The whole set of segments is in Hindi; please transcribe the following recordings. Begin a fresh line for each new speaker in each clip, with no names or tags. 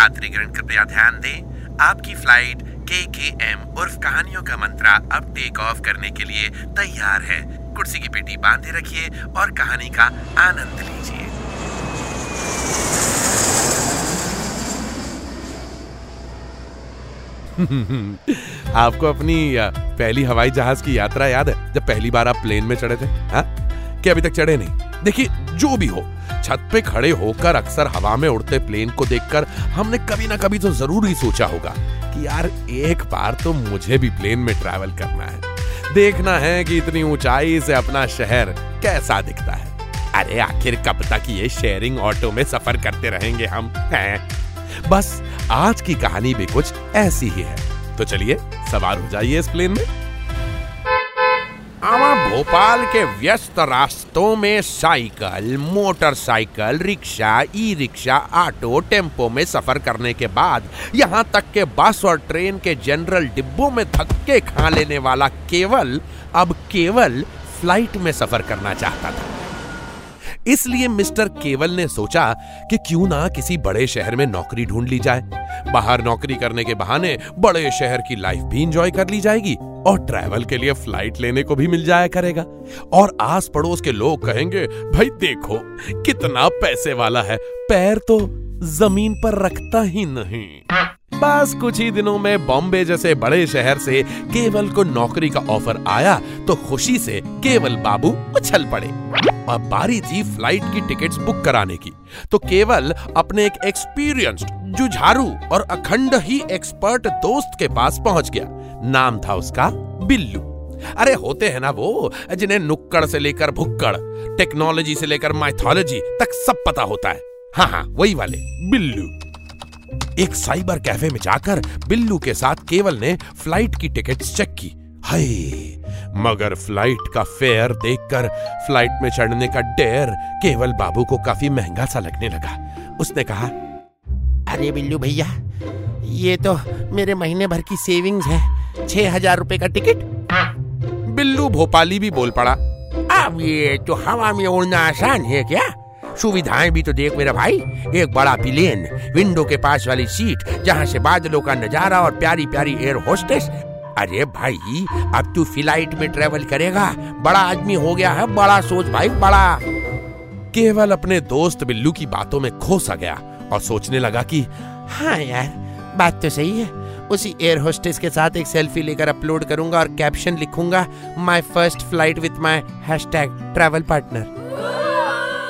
यात्रीगण कृपया ध्यान दें। आपकी फ़्लाइट के के एम उर्फ़ कहानियों का मंत्रा अब टेक ऑफ़ करने के लिए तैयार है। कुर्सी की पेटी बांधे रखिए और कहानी का आनंद लीजिए। आपको अपनी पहली हवाई जहाज़ की यात्रा याद है? जब पहली बार आप प्लेन में चढ़े थे हाँ? कि अभी तक चढ़े नहीं? देखिए, जो भी हो छत पे खड़े होकर अक्सर हवा में उड़ते प्लेन को देखकर हमने कभी ना कभी तो ज़रूर ही सोचा होगा कि यार, एक बार तो मुझे भी प्लेन में ट्रैवल करना है। देखना है कि इतनी ऊंचाई से अपना शहर कैसा दिखता है। अरे, आखिर कब तक ये शेयरिंग ऑटो में सफ़र करते रहेंगे हम, हैं? बस, आज की कहानी भी कुछ ऐसी ही है। तो चलिए सवार हो जाइए इस प्लेन में। भोपाल के व्यस्त रास्तों में cycle, motorcycle, rickshaw e rickshaw auto tempo में सफ़र करने के बाद यहाँ तक के बस और ट्रेन के जनरल डिब्बों में धक्के खा लेने वाला केवल, अब केवल फ़्लाइट में सफ़र करना चाहता था। इसलिए मिस्टर केवल ने सोचा कि क्यों ना किसी बड़े शहर में नौकरी ढूंढ ली जाए। बाहर नौकरी करने के बहाने बड़े शहर की लाइफ भी इंजॉय कर ली जाएगी। और ट्रैवल के लिए फ़्लाइट लेने को भी मिल जाया करेगा। और आस पड़ोस के लोग कहेंगे, भाई देखो, कितना पैसे वाला है। पैर तो ज़मीन पर रखता ही नहीं। बस कुछ ही दिनों में बॉम्बे जैसे बड़े शहर से केवल को नौकरी का ऑफ़र आया तो खुशी से केवल बाबू उछल पड़े। अब बारी थी फ़्लाइट की टिकट्स बुक कराने की। तो केवल अपने एक एक्सपीरियंस्ड जुझारू और अखंड ही एक्सपर्ट दोस्त के पास पहुँच गया। नाम था उसका बिल्लू। अरे होते हैं ना वो, जिन्हें नुक्कड़ से लेकर भुक्कड़ टेक्नोलॉजी से लेकर माइथोलॉजी तक सब पता होता है। हाँ हाँ वही वाले, बिल्लू। एक साइबर कैफ़े में जाकर बिल्लू के साथ केवल ने फ़्लाइट की टिकट्स चेक की। हाय, मगर फ़्लाइट का फेयर देखकर फ़्लाइट में चढ़ने का डेयर केवल बाबू को काफ़ी महँगा सा लगने लगा। उसने कहा,
अरे बिल्लू भैया, ये तो मेरे महीने भर की सेविंग्स है। छह हज़ार रूपए का टिकट?
बिल्लू भोपाली भी बोल पड़ा।
अब ये तो हवा में उड़ना आसान है क्या? सुविधाएँ भी तो देख मेरा भाई। एक बड़ा प्लेन विंडो के पास वाली सीट जहाँ से बादलों का नज़ारा और प्यारी प्यारी एयर होस्टेस अरे भाई अब तू फ़्लाइट में ट्रेवल करेगा। बड़ा आदमी हो गया है बड़ा सोच भाई बड़ा।
केवल अपने दोस्त बिल्लू की बातों में खो सा गया और सोचने लगा कि
हाँ यार बात तो सही है। उसी एयर होस्टेस के साथ एक सेल्फी लेकर अपलोड करूँगा और कैप्शन लिखूँगा my first flight with my hashtag travel partner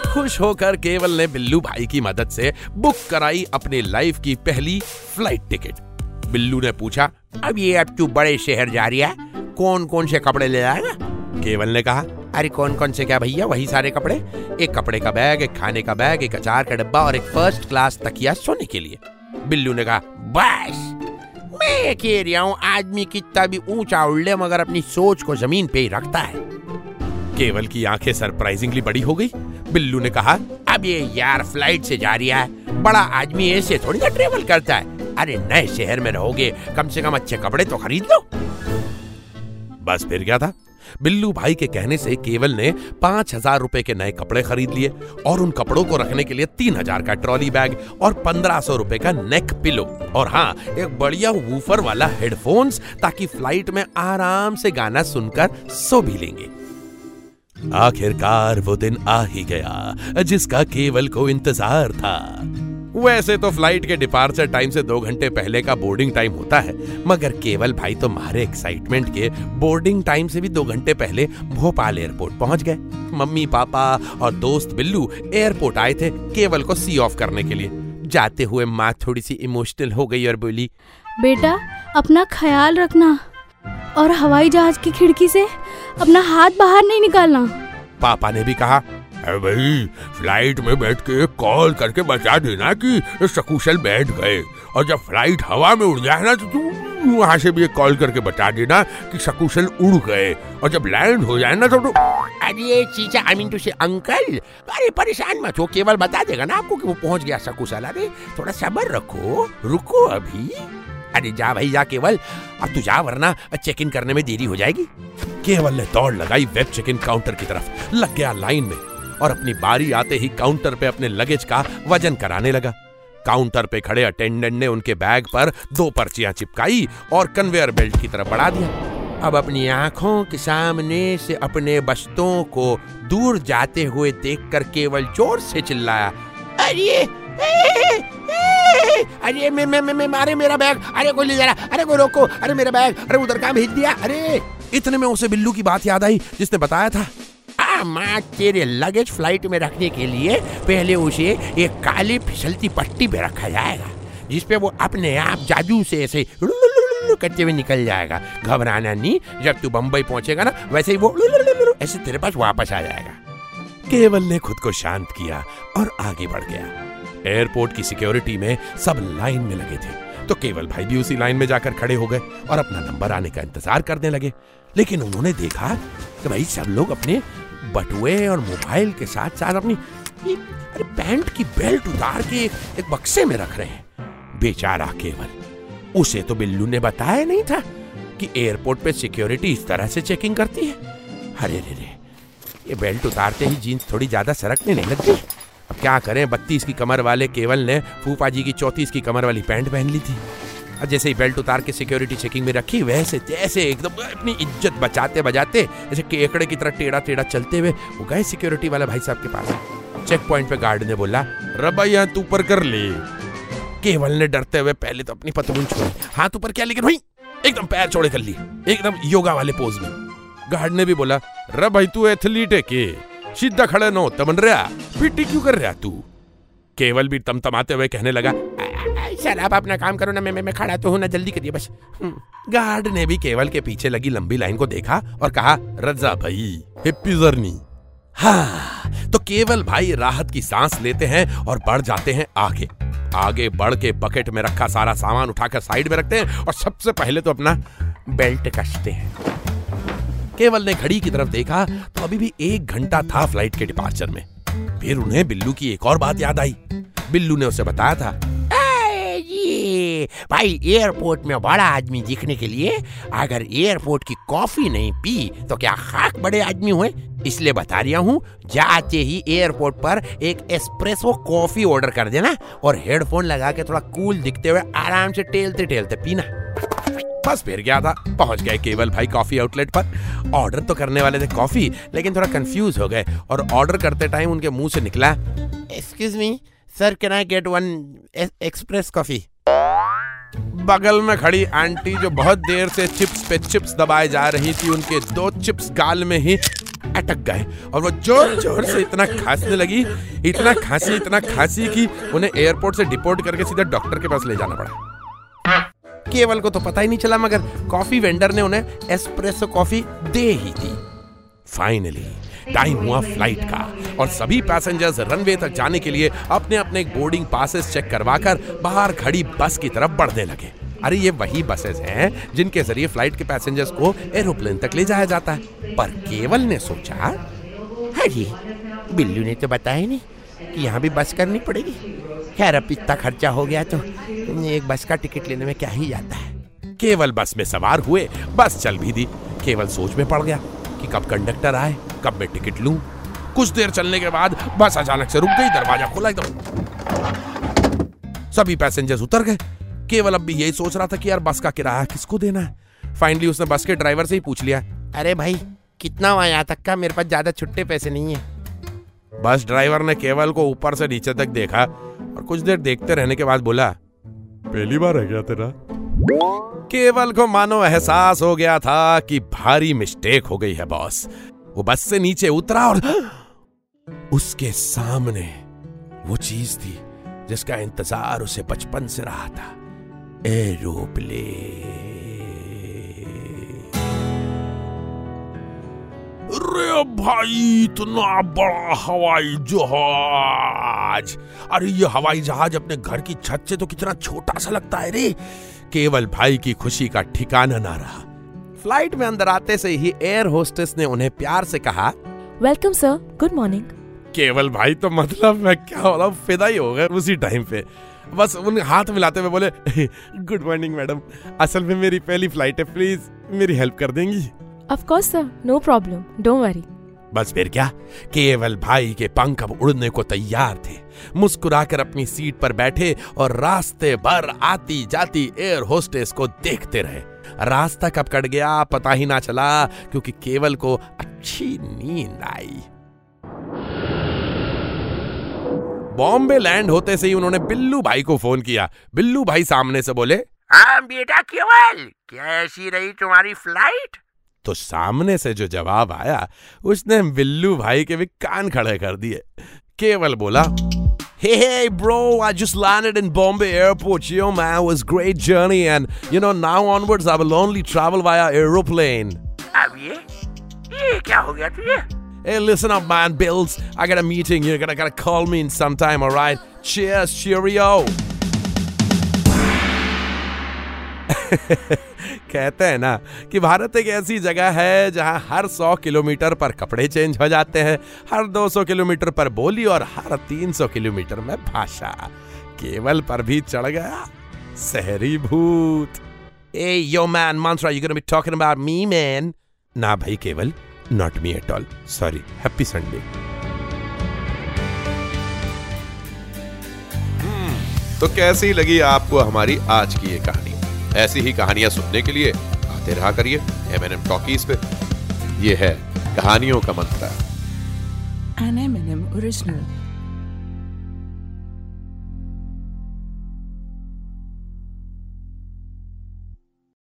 खुश होकर केवल ने बिल्लू भाई की मदद से बुक कराई अपने लाइफ की पहली फ़्लाइट टिकट बिल्लू ने पूछा,
अब ये अब तू बड़े शहर जा रही है? कौन कौन से कपड़े ले आएगा?
केवल ने कहा,
अरे कौन कौन से क्या भैया, वही सारे कपड़े? एक कपड़े का बैग एक खाने का बैग एक अचार का डब्बा और एक फ़र्स्ट क्लास तकिया सोने के लिए। बिल्लू ने कहा, बस! मैं कह रहा हूँ आदमी कितना भी ऊँचा उड़ ले मगर अपनी सोच को ज़मीन पे ही रखता है।
केवल की आँखें सरप्राइजिंगली बड़ी हो गई। बिल्लू ने कहा
अब ये यार फ़्लाइट से जा रहा है। बड़ा आदमी ऐसे थोड़ी ना ट्रेवल करता है। अरे नए शहर में रहोगे कम से कम अच्छे कपड़े तो खरीद लो।
बस फिर क्या था? बिल्लू भाई के कहने से केवल ने पाँच हज़ार रुपए के नए कपड़े खरीद लिए और उन कपड़ों को रखने के लिए तीन हज़ार का ट्रॉली बैग और पंद्रह सौ रुपए का नेक पिलो। और हाँ एक बढ़िया वूफर वाला हेडफोन्स ताकि फ़्लाइट में आराम से गाना सुनकर सो भी लेंगे। आखिरकार वो दिन आ ही गया, जिसका केवल को इंतज़ार था। वैसे तो फ़्लाइट के डिपार्चर टाइम से दो घंटे पहले का बोर्डिंग टाइम होता है मगर केवल भाई तो मारे एक्साइटमेंट के बोर्डिंग टाइम से भी दो घंटे पहले भोपाल एयरपोर्ट पहुँच गए। मम्मी पापा और दोस्त बिल्लू एयरपोर्ट आए थे केवल को सी ऑफ़ करने के लिए। जाते हुए माँ थोड़ी सी इमोशनल हो गई और बोली
बेटा अपना ख्याल रखना और हवाई जहाज़ की खिड़की से अपना हाथ बाहर नहीं निकालना।
पापा ने भी कहा
अरे भाई। फ़्लाइट में बैठ के कॉल करके बता देना कि सकुशल बैठ गए। और जब फ़्लाइट हवा में उड़ जाए ना तो तू वहाँ से भी एक कॉल करके बता देना कि सकुशल उड़ गए। और जब लैंड हो जाए ना तो, तो
अरे चीचा I mean to say uncle अरे परेशान मत हो। केवल बता देगा ना आपको कि वो पहुँच गया सकुशल अरे थोड़ा सब्र रखो। रुको अभी। अरे जा भाई जा केवल। अब तू जा वरना चेक इन करने में देरी हो जाएगी। केवल ने दौड़ लगाई वेब चेक इन काउंटर की तरफ़। लग गया लाइन में। और अपनी बारी आते ही काउंटर पे अपने लगेज का वज़न कराने लगा। काउंटर पे खड़े अटेंडेंट ने उनके बैग पर दो पर्चियाँ चिपकाई और कन्वेयर बेल्ट की तरफ़ बढ़ा दिया। अब अपनी आँखों के सामने से अपने बस्तों को दूर जाते हुए देखकर केवल ज़ोर से चिल्लाया, अरे अरे, मैं मैं मैं मारे मेरा बैग, अरे कोई ले जा रहा, अरे कोई रोको, अरे मेरा बैग, अरे उधर कहाँ भेज दिया, अरे! इतने में उसे बिल्लू की बात याद आई, जिसने बताया था माँ तेरे लगेज फ़्लाइट में रखने के लिए पहले उसे एक काली फिसलती पट्टी पे रखा जाएगा जिसपे वो अपने आप जादू से ऐसे करते हुए निकल जाएगा। घबराना नहीं, जब तू बम्बई पहुंचेगा ना, वैसे ही वो ऐसे तेरे पास वापस आ जाएगा। केवल ने खुद को शांत किया और आगे बढ़ गया। एयरपोर्ट की सिक्योरिटी में सब लाइन में लगे थे तो केवल भाई भी उसी लाइन में जाकर खड़े हो गए और अपना नंबर आने का इंतज़ार करने लगे। लेकिन उन्होंने देखा कि भाई सब लोग अपने बटुए और मोबाइल के साथ साथ अपनी अरे पैंट की बेल्ट उतार के एक, एक बक्से में रख रहे हैं। बेचारा केवल। उसे तो बिल्लू ने बताया नहीं था कि एयरपोर्ट पे सिक्योरिटी इस तरह से चेकिंग करती है। अरे रे रे ये बेल्ट उतारते ही जीन्स थोड़ी ज़्यादा सरकने नहीं लगती। अब क्या करें बत्तीस की कमर वाले केवल ने फूफा जी की चौतीस की कमर वाली पैंट पहन ली थी। जैसे ही बेल्ट उतार के सिक्योरिटी चेकिंग में रखी, वैसे जैसे एकदम अपनी इज़्ज़त बचाते बजाते, जैसे केकड़े की तरह टेढ़ा टेढ़ा चलते हुए, वो गए सिक्योरिटी वाला भाई साहब के पास। चेक पॉइंट पे गार्ड ने बोला रबा यहाँ तू ऊपर कर ले। केवल ने डरते हुए पहले तो अपनी पतलून छोड़ी हाथ ऊपर क्या, लेकिन भाई एकदम पैर छोड़े कर लिए। एकदम योगा वाले पोज में। गार्ड ने भी बोला रे भाई तू एथलीट है के? सीधा खड़े नो तमन रहा। पीटी क्यों कर रहा तू? केवल भी तमतमाते हुए कहने लगा सर आप अपना काम करो ना मैं मैं, खड़ा तो हूँ ना जल्दी करिए बस। हम्म। गार्ड ने भी केवल के पीछे लगी लंबी लाइन को देखा और कहा रजा भाई हिप्पी जर्नी। हाँ तो केवल भाई राहत की सांस लेते हैं और बढ़ जाते हैं आगे। आगे बढ़ के बकेट में रखा सारा सामान उठाकर साइड में रखते हैं और सबसे पहले तो अपना बेल्ट कसते हैं। केवल ने घड़ी की तरफ़ देखा तो अभी भी एक घंटा था फ़्लाइट के डिपार्चर में। फिर उन्हें बिल्लू की एक और बात याद आई। बिल्लू ने उसे बताया था भाई एयरपोर्ट में बड़ा आदमी दिखने के लिए अगर एयरपोर्ट की कॉफ़ी नहीं पी तो क्या खाक बड़े आदमी हुए? इसलिए बता रहा हूँ, जाते ही एयरपोर्ट पर एक एस्प्रेसो कॉफ़ी ऑर्डर कर देना और हेडफोन लगा के थोड़ा कूल दिखते हुए आराम से टेलते टेलते पीना। बस फिर गया था, पहुँच गए केवल भाई कॉफ़ी आउटलेट पर। ऑर्डर तो करने वाले थे कॉफ़ी लेकिन थोड़ा कंफ्यूज हो गए और ऑर्डर करते टाइम उनके मुँह से निकला excuse me sir can I get one express coffee बगल में खड़ी आंटी जो बहुत देर से चिप्स पे चिप्स दबाए जा रही थी, उनके दो चिप्स गाल में ही अटक गए और वो ज़ोर ज़ोर से इतना खांसने लगी, इतना खांसी इतना खांसी कि उन्हें एयरपोर्ट से डिपोर्ट करके सीधा डॉक्टर के पास ले जाना पड़ा। केवल को तो पता ही नहीं चला, मगर कॉफ़ी वेंडर ने उन्हें एस्प्रेसो कॉफ़ी दे ही दी। फाइनली टाइम हुआ फ़्लाइट का और सभी पैसेंजर्स रनवे तक जाने के लिए अपने अपने बोर्डिंग पासेस चेक करवाकर बाहर खड़ी बस की तरफ़ बढ़ने लगे। अरे, ये वही बसेस हैं जिनके ज़रिए फ़्लाइट के पैसेंजर्स को एरोप्लेन तक ले जाया जाता है। पर केवल ने सोचा अरे बिल्लू ने तो बताया नहीं कि यहाँ भी बस करनी पड़ेगी। खैर, अब इतना खर्चा हो गया तो एक बस का टिकट लेने में क्या ही जाता है। केवल बस में सवार हुए बस चल भी दी। केवल सोच में पड़ गया कि कब कंडक्टर आए, कब मैं टिकट लूँ। कुछ देर चलने के बाद बस अचानक से रुक गई, दरवाज़ा खोला एकदम। सभी पैसेंजर्स उतर गए। केवल अब भी यही सोच रहा था कि यार बस का किराया किसको देना है? फाइनली उसने बस के ड्राइवर से ही पूछ लिया। अरे भाई कितना हुआ यहाँ तक का? मेरे पास ज़्यादा छुट्टे पैसे नहीं है। बस ड्राइवर ने केवल को ऊपर से नीचे तक देखा और कुछ देर देखते रहने के बाद बोला
पहली बार है क्या तेरा?
केवल को मानो एहसास हो गया था कि भारी मिस्टेक हो गई है बॉस वो बस से नीचे उतरा और उसके सामने वो चीज़ थी जिसका इंतज़ार उसे बचपन से रहा था। एरोप्लेन अरे भाई इतना बड़ा हवाई जहाज़। अरे ये हवाई जहाज़ अपने घर की छत से तो कितना छोटा सा लगता है रे। केवल भाई की खुशी का ठिकाना ना रहा। फ़्लाइट में अंदर आते से ही एयर होस्टेस ने उन्हें प्यार से कहा
वेलकम सर गुड मॉर्निंग।
केवल भाई तो मतलब मैं क्या हो रहा हूँ फिदा ही हो गए उसी टाइम पे। बस उन हाथ मिलाते हुए बोले गुड मॉर्निंग मैडम असल में मेरी पहली फ़्लाइट है प्लीज़ मेरी हेल्प कर देंगी?
Of course sir no problem don't worry
बस फिर क्या? केवल भाई के पंख अब उड़ने को तैयार थे। मुस्कुराकर अपनी सीट पर बैठे और रास्ते भर आती जाती एयर होस्टेस को देखते रहे। रास्ता कब कट गया पता ही ना चला क्योंकि केवल को अच्छी नींद आई। बॉम्बे लैंड होते से ही उन्होंने बिल्लू भाई को फ़ोन किया बिल्लू भाई सामने से बोले
हाँ बेटा केवल कैसी रही तुम्हारी फ़्लाइट
तो सामने से जो जवाब आया उसने बिल्लू भाई के भी कान खड़े कर दिए केवल बोला Hey, hey, bro, I just landed in Bombay airport. Yo, man, it was great journey. And, you know, now onwards, I will only travel via aeroplane.
अब ये ये क्या हो गया तुझे
Hey, listen up, man, Bills. I got a meeting. You're gonna gotta call me in sometime, all right? Cheers, cheerio. कहते हैं ना कि भारत एक ऐसी जगह है जहाँ हर 100 किलोमीटर पर कपड़े चेंज हो जाते हैं हर 200 किलोमीटर पर बोली और हर 300 किलोमीटर में भाषा केवल पर भी चढ़ गया शहरी भूत ay yo man Mantra you gonna be talking about me man ना भाई केवल not me at all sorry happy Sunday
तो कैसी लगी आपको हमारी आज की ये कहानी? ऐसी ही कहानियाँ सुनने के लिए आते रहा करिए एम एन एम टॉकीज पे। ये है कहानियों का मंत्र।
N M original.